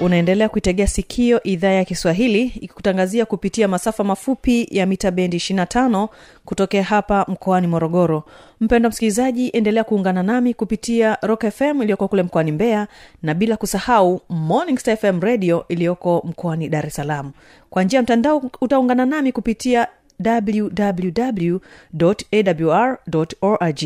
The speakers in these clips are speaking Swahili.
unaendelea kuitegea sikio idhaa ya kiswahili ikikutangazia kupitia masafa mafupi ya mita bendi 25 kutokea hapa mkoani morogoro. Mpendo msikilizaji endelea kuungana nami kupitia rock fm iliyoko kule mkoani mbeya na bila kusahau morning Star fm radio iliyoko mkoani dar es salaam. Kwa njia ya mtandao utaungana nami kupitia www.awr.org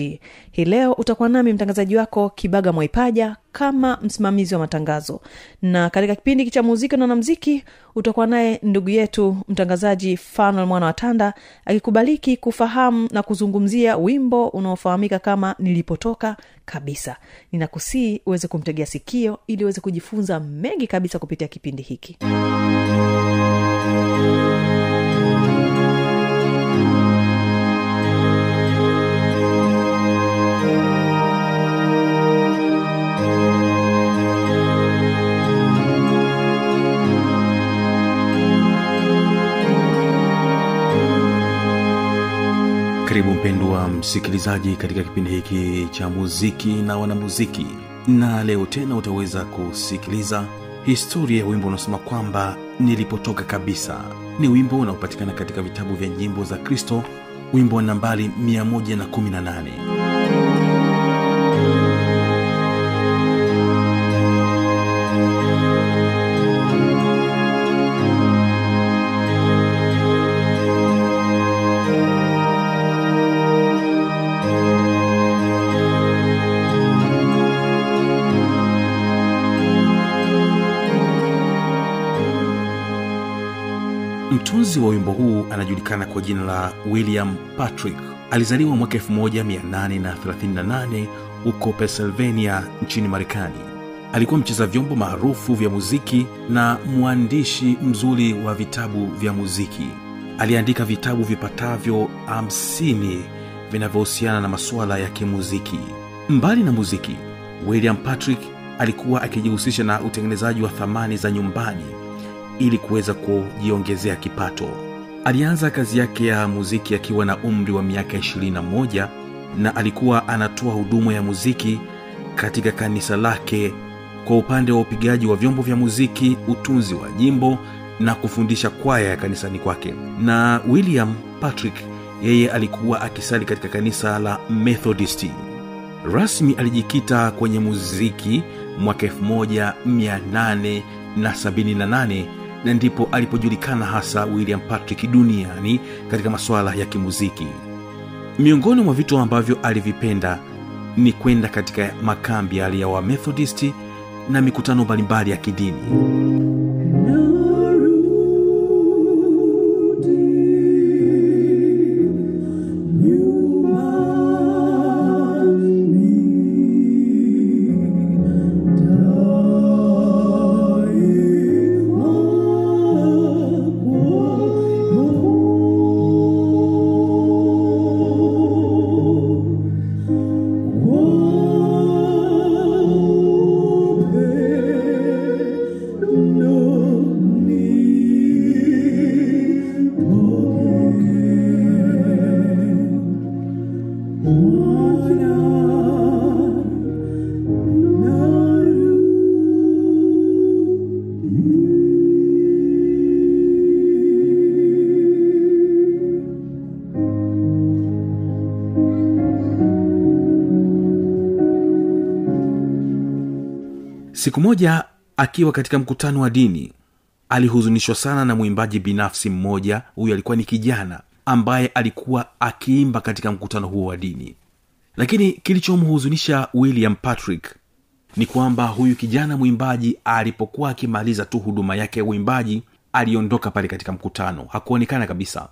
hii leo utakuwa nami mtangazaji wako kibaga mwaipaja kama msimamizi wa matangazo. Na katika kipindi cha muziki na wanamziki utakuwa naye ndugu yetu mtangazaji fanuel mwana wa tanda akikubaliki kufahamu na kuzungumzia wimbo unaofahamika kama nilipotoka kabisa. Ninakusii uweze kumtegea sikio ili uweze kujifunza mengi kabisa kupitia kipindi hiki. karibu msikilizaji katika kipindi hiki cha muziki na wanamuziki. Na leo tena utaweza kusikiliza historia ya wimbo unaosema kwamba nilipotoka kabisa. Ni wimbo unaopatikana katika vitabu vya nyimbo za kristo wimbo wa nambari 118 mtunzi wa wimbo huu anajulikana kwa jina la william patrick. Alizaliwa mwaka 1838 huko pennsylvania nchini marekani. Alikuwa mcheza vyombo maarufu vya muziki na mwandishi mzuri wa vitabu vya muziki. Aliandika vitabu vipatavyo 50 vinavyohusiana na masuala ya kimuziki. Mbali na muziki william patrick alikuwa akijihusisha na utengenezaji wa thamani za nyumbani ili kuweza kujiongezea kipato. Alianza kazi yake ya muziki akiwa na umri wa miaka 21 na alikuwa anatoa huduma ya muziki katika kanisa lake kwa upande wa upigaji wa vyombo vya muziki utunzi wa nyimbo na kufundisha kwaya ya kanisani kwake. Na william patrick yeye alikuwa akisali katika kanisa la methodisti rasmi alijikita kwenye muziki mwaka 1878 na ndipo alipojulikana hasa william patrick duniani katika masuala ya kimuziki. Miongoni mwa vitu ambavyo alivipenda ni kwenda katika makambi yale ya na mikutano mbalimbali ya kidini siku moja akiwa katika mkutano wa dini alihuzunishwa sana na mwimbaji binafsi mmoja. Huyu alikuwa ni kijana ambaye alikuwa akiimba katika mkutano huo wa dini. Lakini kilichomhuzunisha william patrick ni kwamba huyu kijana mwimbaji alipokuwa akimaliza tu huduma yake ya uimbaji aliondoka pale katika mkutano. Hakuonekana kabisa.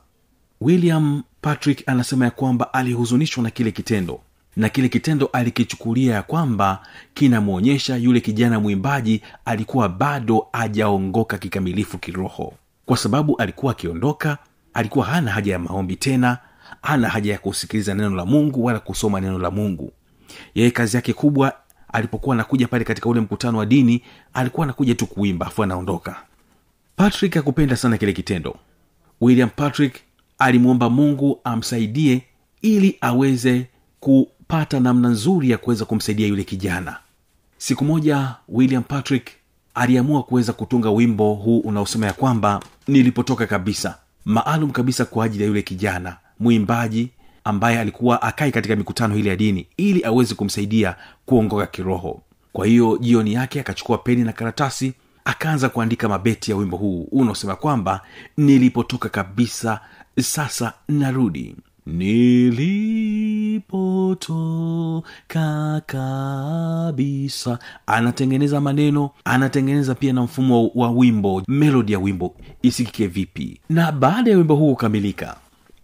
William patrick anasema ya kwamba alihuzunishwa na kile kitendo na kile kitendo alikichukulia ya kwamba kinamwonyesha yule kijana mwimbaji alikuwa bado ajaongoka kikamilifu kiroho. Kwa sababu alikuwa akiondoka alikuwa hana haja ya maombi tena hana haja ya kusikiliza neno la mungu wala kusoma neno la mungu. Yeye kazi yake kubwa alipokuwa anakuja pale katika ule mkutano wa dini alikuwa anakuja tu kuimba afu anaondoka. Patrick akupenda sana kile kitendo. William patrick alimwomba mungu amsaidie ili aweze kupata namna nzuri ya kuweza kumsaidia yule kijana. Siku moja william patrick aliamua kuweza kutunga wimbo huu unaosema ya kwamba nilipotoka kabisa maalum kabisa kwa ajili ya yule kijana mwimbaji ambaye alikuwa akai katika mikutano ile ya dini ili aweze kumsaidia kuongoka kiroho. Kwa hiyo jioni yake akachukua peni na karatasi akaanza kuandika mabeti ya wimbo huu unaosema kwamba nilipotoka kabisa sasa narudi nilipotoka kabisa. Anatengeneza maneno anatengeneza pia na mfumo wa wimbo melodi ya wimbo. Isikike vipi? Na baada ya wimbo huu kukamilika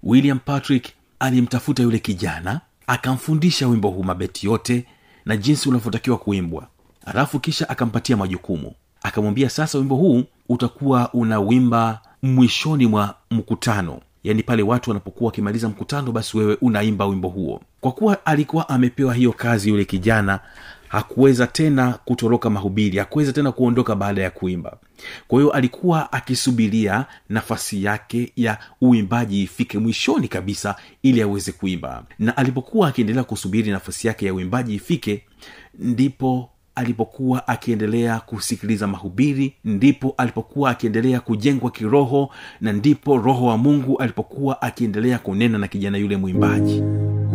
william patrick alimtafuta yule kijana akamfundisha wimbo huu mabeti yote na jinsi unavyotakiwa kuimbwa. Alafu kisha akampatia majukumu. Akamwambia sasa wimbo huu utakuwa unawimba mwishoni mwa mkutano yaani pale watu wanapokuwa wakimaliza mkutano basi wewe unaimba wimbo huo. Kwa kuwa alikuwa amepewa hiyo kazi yule kijana hakuweza tena kutoroka mahubiri hakuweza tena kuondoka baada ya kuimba. Kwa hiyo alikuwa akisubiria nafasi yake ya uimbaji ifike mwishoni kabisa ili aweze kuimba. Na alipokuwa akiendelea kusubiri nafasi yake ya uimbaji ifike ndipo alipokuwa akiendelea kusikiliza mahubiri ndipo alipokuwa akiendelea kujengwa kiroho na ndipo roho wa mungu alipokuwa akiendelea kunena na kijana yule mwimbaji. kwa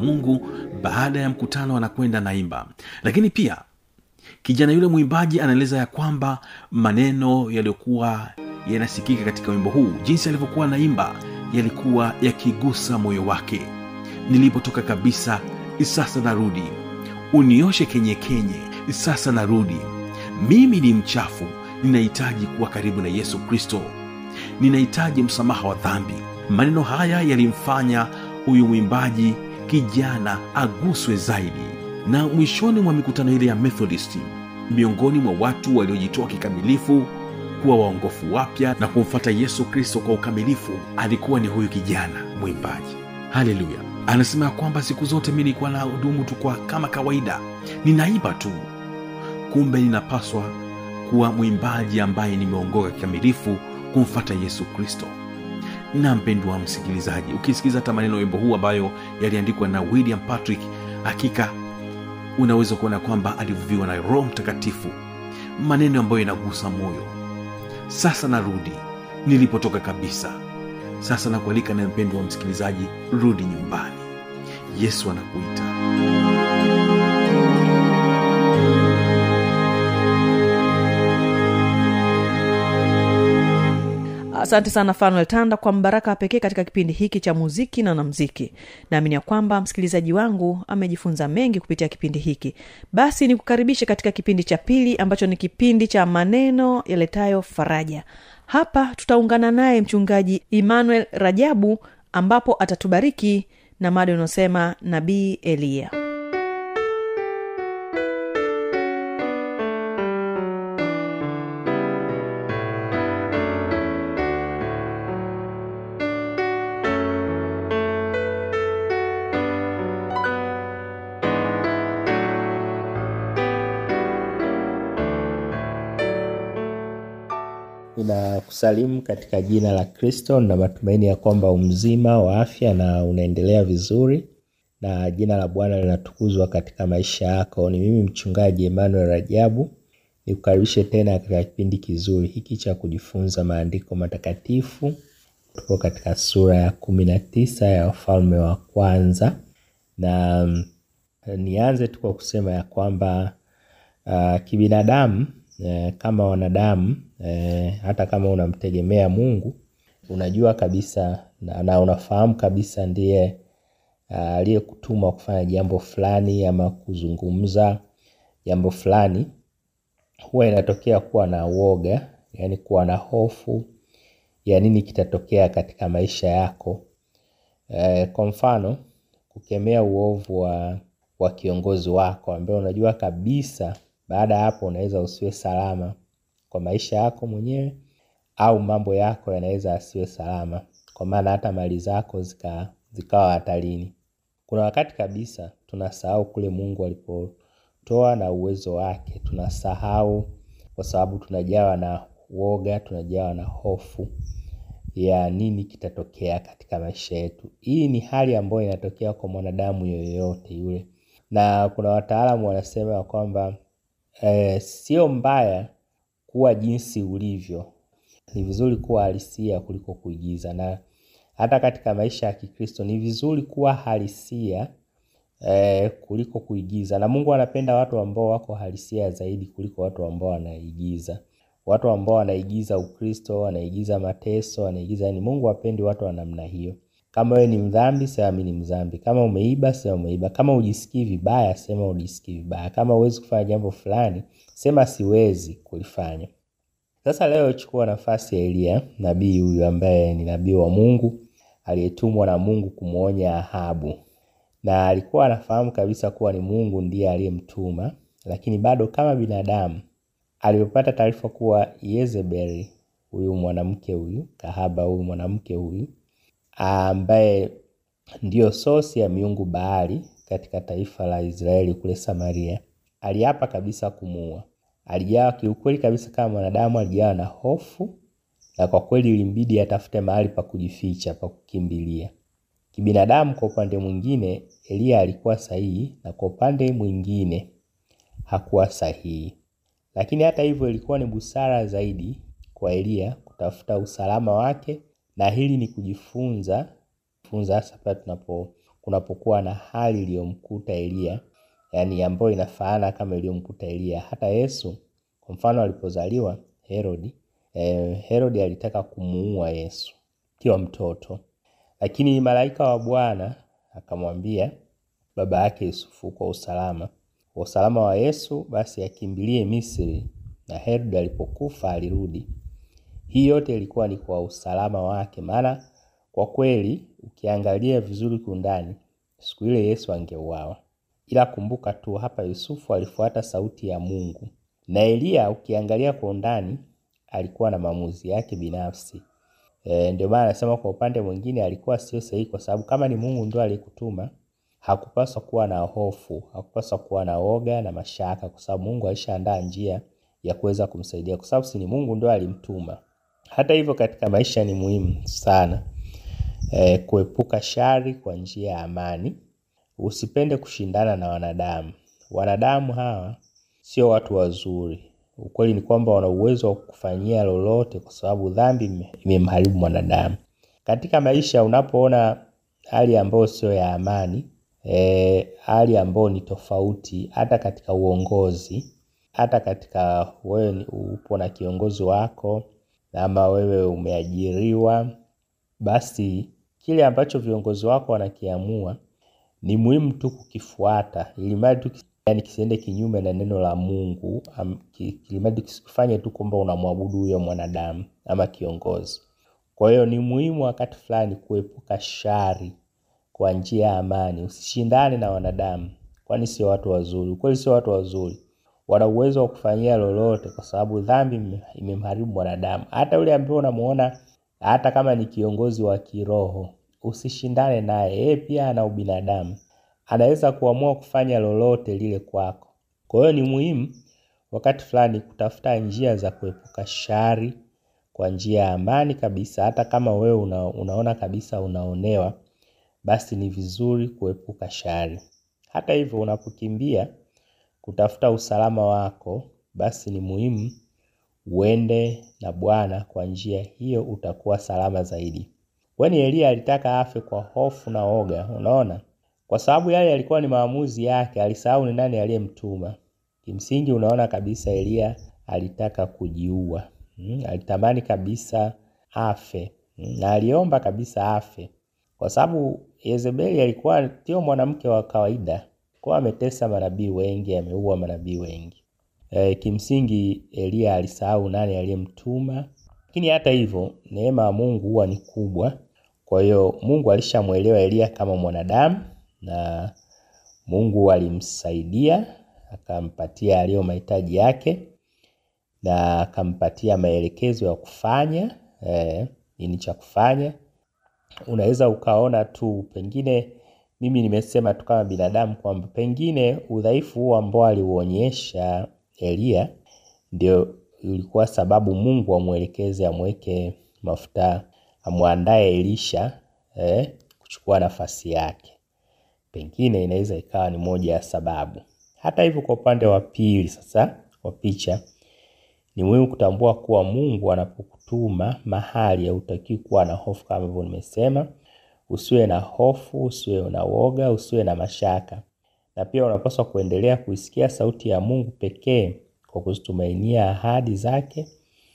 mungu baada ya mkutano anakwenda naimba. Lakini pia kijana yule mwimbaji anaeleza ya kwamba maneno yaliyokuwa yanasikika katika wimbo huu jinsi alivyokuwa naimba yalikuwa yakigusa moyo wake. Nilipotoka kabisa sasa narudi. Unioshe kenye kenye sasa narudi. Mimi ni mchafu ninahitaji kuwa karibu na yesu kristo. Ninahitaji msamaha wa dhambi. Maneno haya yalimfanya huyu mwimbaji kijana aguswe zaidi. Na mwishoni mwa mikutano ile ya methodisti miongoni mwa watu waliojitoa kikamilifu kuwa waongofu wapya na kumfata yesu kristo kwa ukamilifu alikuwa ni huyu kijana mwimbaji. Haleluya! Anasema ya kwamba siku zote mi nilikuwa na hudumu tu kwa kama kawaida. Ninaimba tu. Kumbe ninapaswa kuwa mwimbaji ambaye nimeongoka kikamilifu kumfata yesu kristo na mpendwa msikilizaji ukisikiliza hata maneno wimbo huu ambayo yaliandikwa na william patrick hakika unaweza kuona kwamba alivuviwa na roho mtakatifu maneno ambayo yanagusa moyo. Sasa narudi nilipotoka kabisa. Sasa nakualika na mpendwa wa msikilizaji rudi nyumbani. Yesu anakuita asante sana fanuel tanda kwa mbaraka wa pekee katika kipindi hiki cha muziki na namziki naamini ya kwamba msikilizaji wangu amejifunza mengi kupitia kipindi hiki. Basi nikukaribishe katika kipindi cha pili ambacho ni kipindi cha maneno yaletayo faraja. Hapa tutaungana naye mchungaji emmanuel rajabu ambapo atatubariki na mada unaosema nabii eliya ninakusalimu katika jina la kristo na matumaini ya kwamba umzima wa afya na unaendelea vizuri na jina la bwana linatukuzwa katika maisha yako. Ni mimi mchungaji emmanuel rajabu nikukaribishe tena katika kipindi kizuri hiki cha kujifunza maandiko matakatifu. Tuko katika sura ya kumi na tisa ya wafalme wa kwanza na mm, nianze tu kwa kusema ya kwamba uh, kibinadamu kama wanadamu eh, hata kama unamtegemea mungu unajua kabisa na, na unafahamu kabisa ndiye uh, aliyekutuma kufanya jambo fulani ama kuzungumza jambo fulani huwa inatokea kuwa na uoga yani kuwa na hofu ya nini kitatokea katika maisha yako. E, kwa mfano kukemea uovu wa kiongozi wako ambaye unajua kabisa baada ya hapo unaweza usiwe salama kwa maisha yako mwenyewe au mambo yako yanaweza asiwe salama. Kwa maana hata mali zako zika, zikawa hatarini. Kuna wakati kabisa tunasahau kule mungu alipotoa na uwezo wake. Tunasahau kwa sababu tunajawa na woga tunajawa na hofu ya nini kitatokea katika maisha yetu. Hii ni hali ambayo inatokea kwa mwanadamu yoyote yule. Na kuna wataalamu wanasema ya kwamba eh, sio mbaya kuwa jinsi ulivyo. Ni vizuri kuwa halisia kuliko kuigiza na hata katika maisha ya kikristo ni vizuri kuwa halisia eh, kuliko kuigiza. Na mungu anapenda watu ambao wako halisia zaidi kuliko watu ambao wanaigiza. Watu ambao wanaigiza ukristo wanaigiza mateso wanaigiza yani mungu apendi watu wa namna hiyo kama wewe ni mdhambi sema mi ni mdhambi. Kama umeiba sema umeiba. Kama ujisikii vibaya sema ujisikii vibaya. Kama huwezi kufanya jambo fulani sema siwezi kulifanya. Sasa leo chukua nafasi ya eliya nabii huyu ambaye ni nabii wa mungu aliyetumwa na mungu kumwonya ahabu. Na alikuwa anafahamu kabisa kuwa ni mungu ndiye aliyemtuma lakini bado kama binadamu alipopata taarifa kuwa yezebeli huyu mwanamke huyu kahaba huyu mwanamke huyu ambaye ndiyo sosi ya miungu baali katika taifa la israeli kule samaria aliapa kabisa kumuua. Alijawa kiukweli kabisa kama mwanadamu alijawa na hofu na kwa kweli ilimbidi atafute mahali pa kujificha pa kukimbilia. Kibinadamu kwa upande mwingine eliya alikuwa sahihi na kwa upande mwingine hakuwa sahihi. Lakini hata hivyo ilikuwa ni busara zaidi kwa eliya kutafuta usalama wake na hili ni kujifunza funza hasa pale tunapo kunapokuwa na hali iliyomkuta Elia, yani ambayo inafaana kama iliyomkuta Elia. hata yesu kwa mfano alipozaliwa herodi eh, herodi alitaka kumuua yesu akiwa mtoto. Lakini malaika wa bwana akamwambia baba yake yusufu kwa usalama kwa usalama wa yesu basi akimbilie misri. Na herodi alipokufa alirudi hii yote ilikuwa ni kwa usalama wake maana kwa kweli ukiangalia vizuri kundani siku ile yesu angeuawa. Ila kumbuka tu hapa yusufu alifuata sauti ya mungu. Na eliya ukiangalia kwa undani alikuwa na maamuzi yake binafsi. E, ndio maana anasema kwa upande mwingine alikuwa sio sahihi kwa sababu kama ni mungu ndio aliyekutuma hakupaswa kuwa na hofu hakupaswa kuwa na oga na mashaka kwa sababu mungu alishaandaa njia ya kuweza kumsaidia. Kwa sababu si ni mungu ndio alimtuma hata hivyo katika maisha ni muhimu sana e, kuepuka shari kwa njia ya amani. Usipende kushindana na wanadamu. Wanadamu hawa sio watu wazuri. Ukweli ni kwamba wana uwezo wa kufanyia lolote kwa sababu dhambi imemharibu mwanadamu. Katika maisha unapoona hali ambayo sio ya amani e, hali ambayo ni tofauti hata katika uongozi hata katika wewe upo na kiongozi wako ama wewe umeajiriwa basi kile ambacho viongozi wako wanakiamua ni muhimu tu kukifuata ili mradi tu yani kisiende kinyume na neno la Mungu, ili mradi kisikufanye tu kwamba unamwabudu huyo mwanadamu ama kiongozi. Kwa hiyo ni muhimu wakati fulani kuepuka shari kwa njia ya amani. Usishindane na wanadamu, kwani sio watu wazuri. Ukweli sio watu wazuri, wana uwezo wa kufanyia lolote, kwa sababu dhambi imemharibu mwanadamu. Hata yule ambaye unamuona hata kama ni kiongozi wa kiroho, usishindane naye, yeye pia ana ubinadamu, anaweza kuamua kufanya lolote lile kwako. Kwa hiyo ni muhimu wakati fulani kutafuta njia za kuepuka shari kwa njia ya amani kabisa. Hata kama wewe una, unaona kabisa unaonewa, basi ni vizuri kuepuka shari. Hata hivyo, unapokimbia kutafuta usalama wako, basi ni muhimu uende na Bwana. Kwa njia hiyo utakuwa salama zaidi. Kwani Eliya alitaka afe kwa hofu na oga, unaona, kwa sababu yale yalikuwa ni maamuzi yake, alisahau ni nani aliyemtuma. Kimsingi unaona kabisa Eliya alitaka kujiua. hmm? alitamani kabisa afe. hmm? na aliomba kabisa afe, kwa sababu Yezebeli alikuwa sio mwanamke wa kawaida, kwa ametesa manabii wengi, ameua manabii wengi. E, kimsingi Eliya alisahau nani aliyemtuma, lakini hata hivyo neema ya Mungu huwa ni kubwa. Kwa hiyo Mungu alishamwelewa Eliya kama mwanadamu na Mungu alimsaidia akampatia aliyo mahitaji yake na akampatia maelekezo ya kufanya eh, nini cha kufanya. Unaweza ukaona tu pengine, mimi nimesema tu kama binadamu kwamba pengine udhaifu huu ambao aliuonyesha Elia ndio ilikuwa sababu Mungu amwelekeze amweke mafuta amwandae Elisha eh, kuchukua nafasi yake. Pengine inaweza ikawa ni moja ya sababu. Hata hivyo, kwa upande wa pili sasa wa picha, ni muhimu kutambua kuwa Mungu anapokutuma mahali hautakiwi kuwa na hofu, kama hivyo nimesema. Usiwe na hofu, usiwe na woga, usiwe na mashaka, na pia unapaswa kuendelea kuisikia sauti ya Mungu pekee kwa kuzitumainia ahadi zake.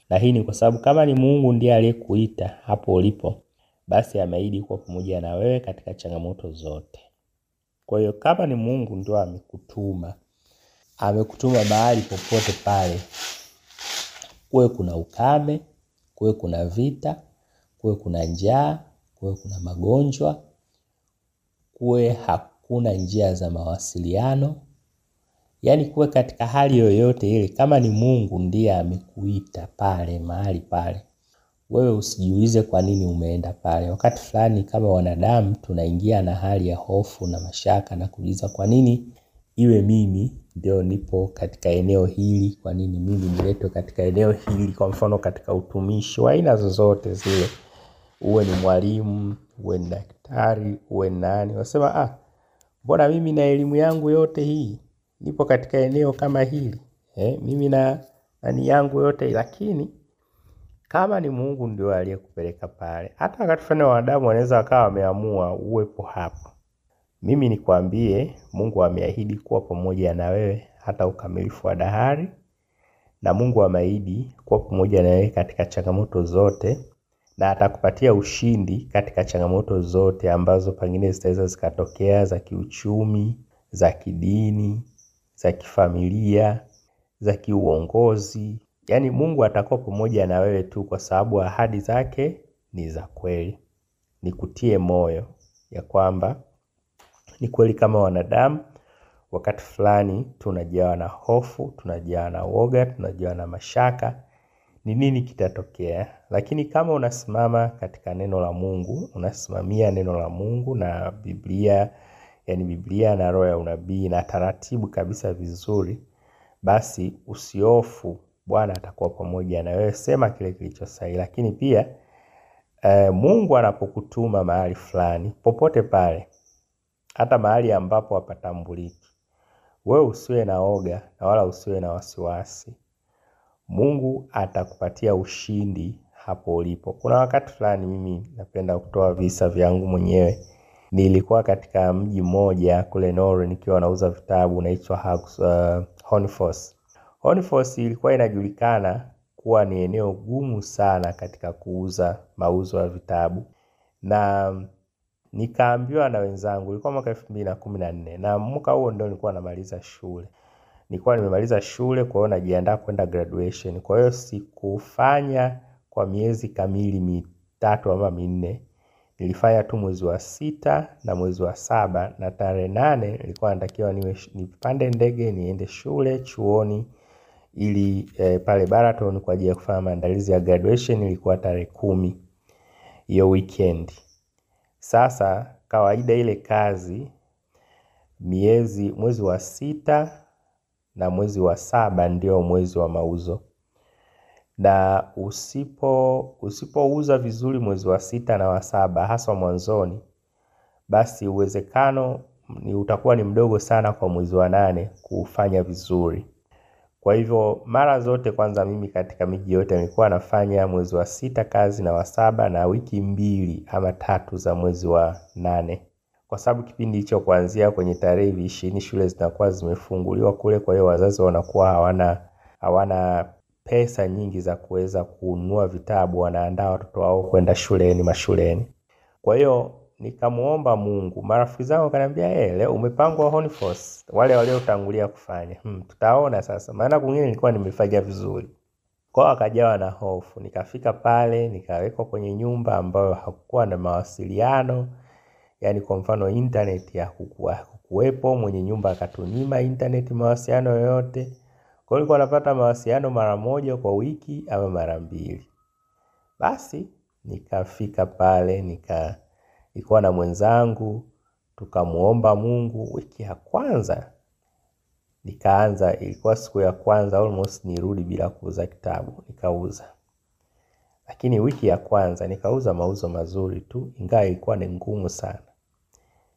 Na hii ni kwa sababu kama ni Mungu ndiye aliyekuita hapo ulipo, basi ameahidi kuwa pamoja na wewe katika changamoto zote. Kwa hiyo kama ni Mungu ndio amekutuma, amekutuma mahali popote pale, kuwe kuna ukame, kuwe kuna vita, kuwe kuna njaa, kuwe kuna magonjwa, kuwe hakuna njia za mawasiliano, yaani kuwe katika hali yoyote ile, kama ni Mungu ndiye amekuita pale mahali pale, wewe usijiulize kwa nini umeenda pale. Wakati fulani kama wanadamu tunaingia na hali ya hofu na mashaka na kuuliza kwa nini iwe mimi ndio nipo katika eneo hili, kwa nini mimi niletwe katika eneo hili? Kwa mfano katika utumishi wa aina zozote zile, uwe ni mwalimu, uwe ni daktari, uwe ni nani, Wasema ah, mbona mimi na elimu yangu yote hii nipo katika eneo kama hili? Eh, mimi na nani yangu yote, lakini kama ni Mungu ndio aliyekupeleka pale, hata wakati fulani wanadamu wanaweza wakawa wameamua uwepo hapo. Mimi nikwambie, Mungu ameahidi kuwa pamoja na wewe hata ukamilifu wa dahari, na Mungu ameahidi kuwa pamoja na wewe katika changamoto zote, na atakupatia ushindi katika changamoto zote ambazo pengine zitaweza zikatokea, za kiuchumi, za kidini, za kifamilia, za kiuongozi. Yaani Mungu atakuwa pamoja na wewe tu, kwa sababu ahadi zake ni za kweli. Nikutie moyo ya kwamba ni kweli kama wanadamu wakati fulani tunajawa na hofu, tunajawa na woga, tunajawa na mashaka, ni nini kitatokea. Lakini kama unasimama katika neno la Mungu, unasimamia neno la Mungu na Biblia, yani Biblia na roho ya unabii na taratibu kabisa vizuri, basi usiofu, Bwana atakuwa pamoja na wewe. Sema kile kilicho sahihi. Lakini pia eh, Mungu anapokutuma mahali fulani, popote pale hata mahali ambapo hapatambuliki, wewe usiwe na oga na wala usiwe na wasiwasi. Mungu atakupatia ushindi hapo ulipo. Kuna wakati fulani, mimi napenda kutoa visa vyangu mwenyewe. Nilikuwa katika mji mmoja kule Norway nikiwa nauza vitabu naitwa Hags- uh, Honeyfoss. Honeyfoss ilikuwa inajulikana kuwa ni eneo gumu sana katika kuuza mauzo ya vitabu na nikaambiwa na wenzangu, ilikuwa mwaka elfu mbili na kumi na nne na mwaka huo ndio nilikuwa namaliza shule. Nilikuwa nimemaliza shule, kwa hiyo najiandaa kwenda graduation. Kwa hiyo sikufanya kwa miezi kamili mitatu ama minne, nilifanya tu mwezi wa sita na mwezi wa saba, na tarehe nane nilikuwa natakiwa niwe nipande ndege niende shule chuoni ili e, pale Baraton kwa ajili ya kufanya maandalizi ya graduation. Ilikuwa tarehe kumi hiyo weekend. Sasa kawaida ile kazi miezi mwezi wa sita na mwezi wa saba ndio mwezi wa mauzo, na usipo usipouza vizuri mwezi wa sita na wa saba haswa mwanzoni, basi uwezekano ni utakuwa ni mdogo sana kwa mwezi wa nane kufanya vizuri. Kwa hivyo mara zote, kwanza mimi katika miji yote nilikuwa nafanya mwezi wa sita kazi na wa saba na wiki mbili ama tatu za mwezi wa nane, kwa sababu kipindi hicho kuanzia kwenye tarehe ishirini shule zinakuwa zimefunguliwa kule. Kwa hiyo wazazi wanakuwa hawana hawana pesa nyingi za kuweza kununua vitabu, wanaandaa watoto wao kwenda shuleni mashuleni. Kwa hiyo nikamwomba Mungu. Marafiki zangu wakaniambia, eh, leo umepangwa Horniforce, wale waliotangulia kufanya. Hmm, tutaona sasa, maana kwingine nilikuwa nimefanya vizuri. Kwao akajawa na hofu. Nikafika pale, nikawekwa kwenye nyumba ambayo hakukuwa na mawasiliano, yaani kwa mfano internet ya hakukuwepo, mwenye nyumba akatunyima internet mawasiliano yoyote. Kwa hiyo nilikuwa napata mawasiliano mara moja kwa wiki ama mara mbili. Basi nikafika pale nika nilikuwa na mwenzangu tukamuomba Mungu. Wiki ya kwanza nikaanza, ilikuwa siku ya kwanza almost nirudi bila kuuza kitabu, nikauza. Lakini wiki ya kwanza nikauza mauzo mazuri tu, ingawa ilikuwa ni ngumu sana.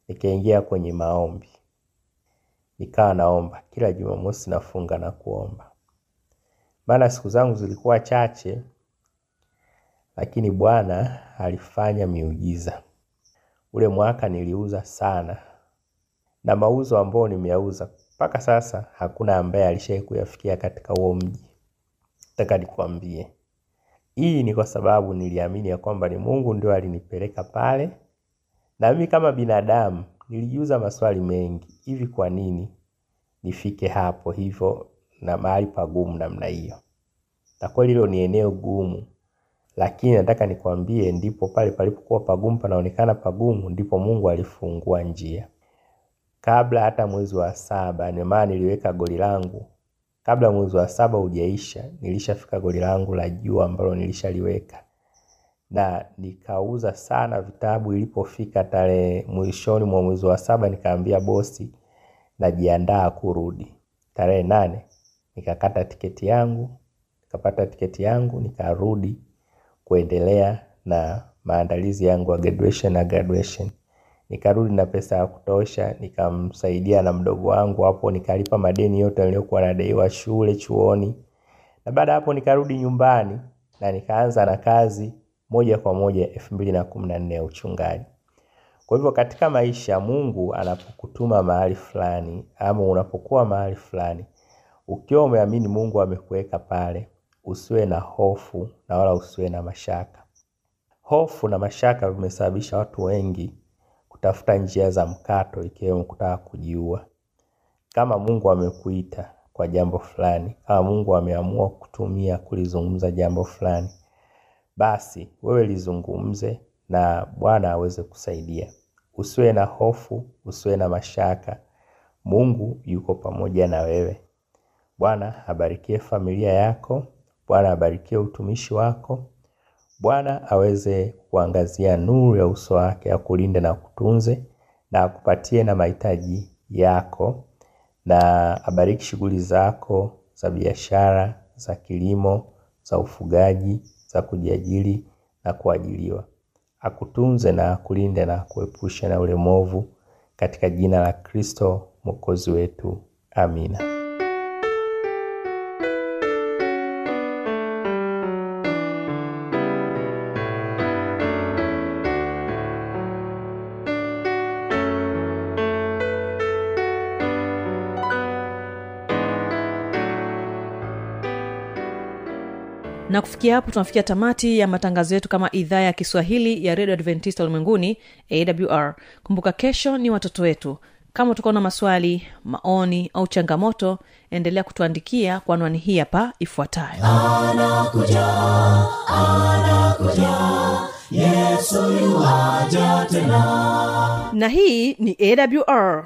Nikaingia kwenye maombi, nikawa naomba kila Jumamosi, nafunga na kuomba, maana siku zangu zilikuwa chache, lakini Bwana alifanya miujiza. Ule mwaka niliuza sana, na mauzo ambayo nimeyauza mpaka sasa hakuna ambaye alishawahi kuyafikia katika huo mji. Nataka nikwambie, hii ni kwa sababu niliamini ya kwamba ni Mungu ndio alinipeleka pale, na mimi kama binadamu nilijiuza maswali mengi, hivi kwa nini nifike hapo hivyo na mahali pagumu namna hiyo? Na kweli hilo ni eneo gumu lakini nataka nikwambie, ndipo pale palipokuwa pagumu, panaonekana pagumu, ndipo Mungu alifungua njia. Kabla hata mwezi wa saba, ndio maana niliweka goli langu kabla mwezi wa saba hujaisha, nilishafika goli langu la juu ambalo nilishaliweka, na nikauza sana vitabu. Ilipofika tarehe mwishoni mwa mwezi wa saba, nikaambia bosi najiandaa kurudi. Tarehe nane nikakata tiketi yangu, nikapata tiketi yangu, nikarudi kuendelea na maandalizi yangu ya graduation na graduation. Nikarudi na pesa ya kutosha, nikamsaidia na mdogo wangu hapo, nikalipa madeni yote niliyokuwa nadaiwa shule, chuoni, na baada hapo nikarudi nyumbani na nikaanza na kazi moja kwa moja elfu mbili na kumi na nne ya uchungaji. Kwa hivyo katika maisha, Mungu anapokutuma mahali fulani ama unapokuwa mahali fulani, ukiwa umeamini Mungu amekuweka pale usiwe na hofu na wala usiwe na mashaka. Hofu na mashaka vimesababisha watu wengi kutafuta njia za mkato, ikiwemo kutaka kujiua. Kama Mungu amekuita kwa jambo fulani, kama Mungu ameamua kutumia kulizungumza jambo fulani, basi wewe lizungumze na Bwana aweze kusaidia. Usiwe na hofu, usiwe na mashaka. Mungu yuko pamoja na wewe. Bwana abarikie familia yako. Bwana abarikie utumishi wako. Bwana aweze kuangazia nuru ya uso wake, akulinde na kutunze na akupatie na mahitaji yako, na abariki shughuli zako za biashara, za kilimo, za ufugaji, za kujiajiri na kuajiliwa. Akutunze na akulinde na kuepusha na ule mwovu, katika jina la Kristo Mwokozi wetu. Amina. Na kufikia hapo tunafikia tamati ya matangazo yetu kama idhaa ya kiswahili ya redio adventista ulimwenguni awr kumbuka kesho ni watoto wetu. Kama utakuwa na maswali maoni au changamoto endelea kutuandikia kwa anwani hii hapa ifuatayo. Anakuja anakuja yesu yuaja tena. Na hii ni awr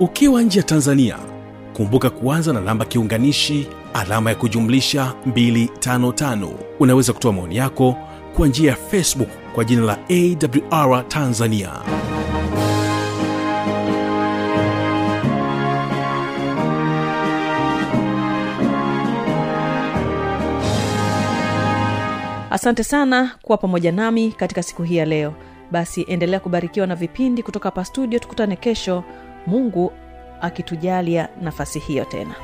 ukiwa nje ya tanzania kumbuka kuanza na namba kiunganishi alama ya kujumlisha 255 unaweza kutoa maoni yako kwa njia ya facebook kwa jina la awr tanzania. Asante sana kuwa pamoja nami katika siku hii ya leo. Basi endelea kubarikiwa na vipindi kutoka hapa studio tukutane kesho mungu akitujalia nafasi hiyo tena